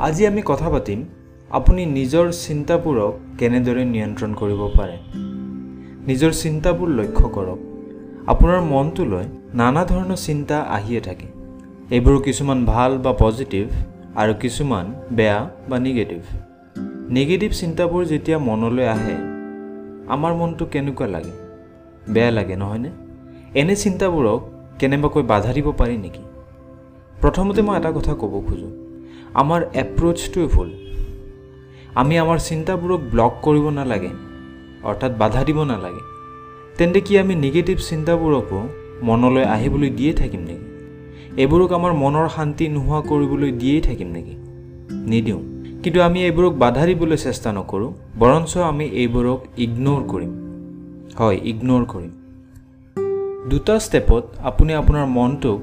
আজি আমি কথা পাতিম আপুনি নিজৰ চিন্তাবোৰক কেনেদৰে নিয়ন্ত্ৰণ কৰিব পাৰে। নিজৰ চিন্তাবোৰ লক্ষ্য কৰক। আপোনাৰ মনটোলৈ নানা ধৰণৰ চিন্তা আহিয়ে থাকে। এইবোৰ কিছুমান ভাল বা পজিটিভ আৰু কিছুমান বেয়া বা নিগেটিভ। নিগেটিভ চিন্তাবোৰ যেতিয়া মনলৈ আহে আমাৰ মনটো কেনেকুৱা লাগে? বেয়া লাগে নহয়নে? এনে চিন্তাবোৰক কেনেবাকৈ বাধা দিব পাৰি নেকি? প্ৰথমতে মই এটা কথা ক'ব খোজোঁ। আমাৰ এপ্ৰ'চটোৱে ভুল। আমি আমাৰ চিন্তাবোৰক ব্লক কৰিব নালাগে অৰ্থাৎ বাধা দিব নালাগে। তেন্তে কি আমি নিগেটিভ চিন্তাবোৰকো মনলৈ আহিবলৈ দিয়ে থাকিম নেকি? এইবোৰক আমাৰ মনৰ শান্তি নোহোৱা কৰিবলৈ দিয়েই থাকিম নেকি? নিদিওঁ। কিন্তু আমি এইবোৰক বাধা দিবলৈ চেষ্টা নকৰোঁ বৰঞ্চ আমি এইবোৰক ইগন'ৰ কৰিম। হয় ইগন'ৰ কৰিম। দুটা ষ্টেপত আপুনি আপোনাৰ মনটোক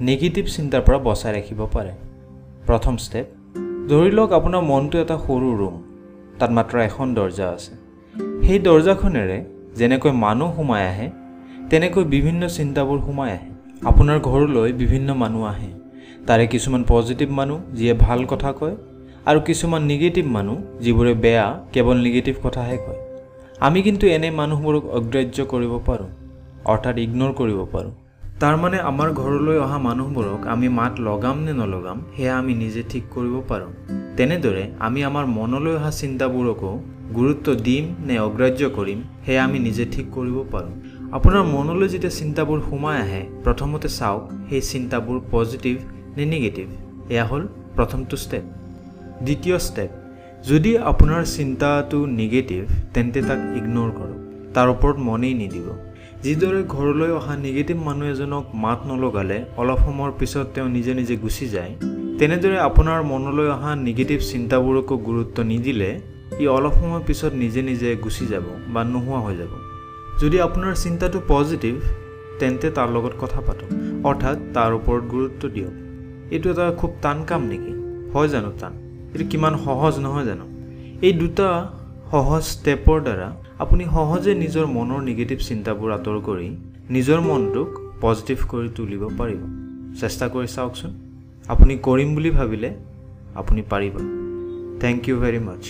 নিগেটিভ চিন্তাৰ পৰা বচাই ৰাখিব পাৰে। প্ৰথম ষ্টেপ ধৰি লওক আপোনাৰ মনটো এটা সৰু ৰুম তাত মাত্ৰ এখন দৰ্জা আছে। সেই দৰ্জাখনেৰে যেনেকৈ মানুহ সোমাই আহে তেনেকৈ বিভিন্ন চিন্তাবোৰ সোমাই আহে। আপোনাৰ ঘৰলৈ বিভিন্ন মানুহ আহে। তাৰে কিছুমান পজিটিভ মানুহ যিয়ে ভাল কথা কয় আৰু কিছুমান নিগেটিভ মানুহ যিবোৰে বেয়া কেৱল নিগেটিভ কথাহে কয়। আমি কিন্তু এনে মানুহবোৰক অগ্ৰাহ্য কৰিব পাৰোঁ অৰ্থাৎ ইগন'ৰ কৰিব পাৰোঁ। তাৰমানে আমাৰ ঘৰলৈ অহা মানুহবোৰক আমি মাত লগাম নে নলগাম সেয়া আমি নিজে ঠিক কৰিব পাৰোঁ। তেনেদৰে আমি আমাৰ মনলৈ অহা চিন্তাবোৰকো গুৰুত্ব দিম নে অগ্ৰাহ্য কৰিম সেয়া আমি নিজে ঠিক কৰিব পাৰোঁ। আপোনাৰ মনলৈ যেতিয়া চিন্তাবোৰ সোমাই আহে প্ৰথমতে চাওক সেই চিন্তাবোৰ পজিটিভ নে নিগেটিভ। এয়া হ'ল প্ৰথমটো ষ্টেপ দ্বিতীয় ষ্টেপ যদি আপোনাৰ চিন্তাটো নিগেটিভ তেন্তে তাক ইগন'ৰ কৰক। তাৰ ওপৰত মনেই নিদিব। যিদৰে ঘৰলৈ অহা নিগেটিভ মানুহ এজনক মাত নলগালে অলপ সময়ৰ পিছত তেওঁ নিজে নিজে গুচি যায় তেনেদৰে আপোনাৰ মনলৈ অহা নিগেটিভ চিন্তাবোৰকো গুৰুত্ব নিদিলে ই অলপ সময়ৰ পিছত নিজে নিজে গুচি যাব বা নোহোৱা হৈ যাব। যদি আপোনাৰ চিন্তাটো পজিটিভ তেন্তে তাৰ লগত কথা পাতক অৰ্থাৎ তাৰ ওপৰত গুৰুত্ব দিয়ক। এইটো এটা খুব টান কাম নেকি? হয় জানো টান? এইটো কিমান সহজ নহয় জানো? এই দুটা সহজ ষ্টেপৰ দ্বাৰা আপুনি সহজে নিজৰ মনৰ নিগেটিভ চিন্তাবোৰ আঁতৰ কৰি নিজৰ মনটোক পজিটিভ কৰি তুলিব পাৰিব। চেষ্টা কৰি চাওকচোন। আপুনি কৰিম বুলি ভাবিলে আপুনি পাৰিব। Thank you very much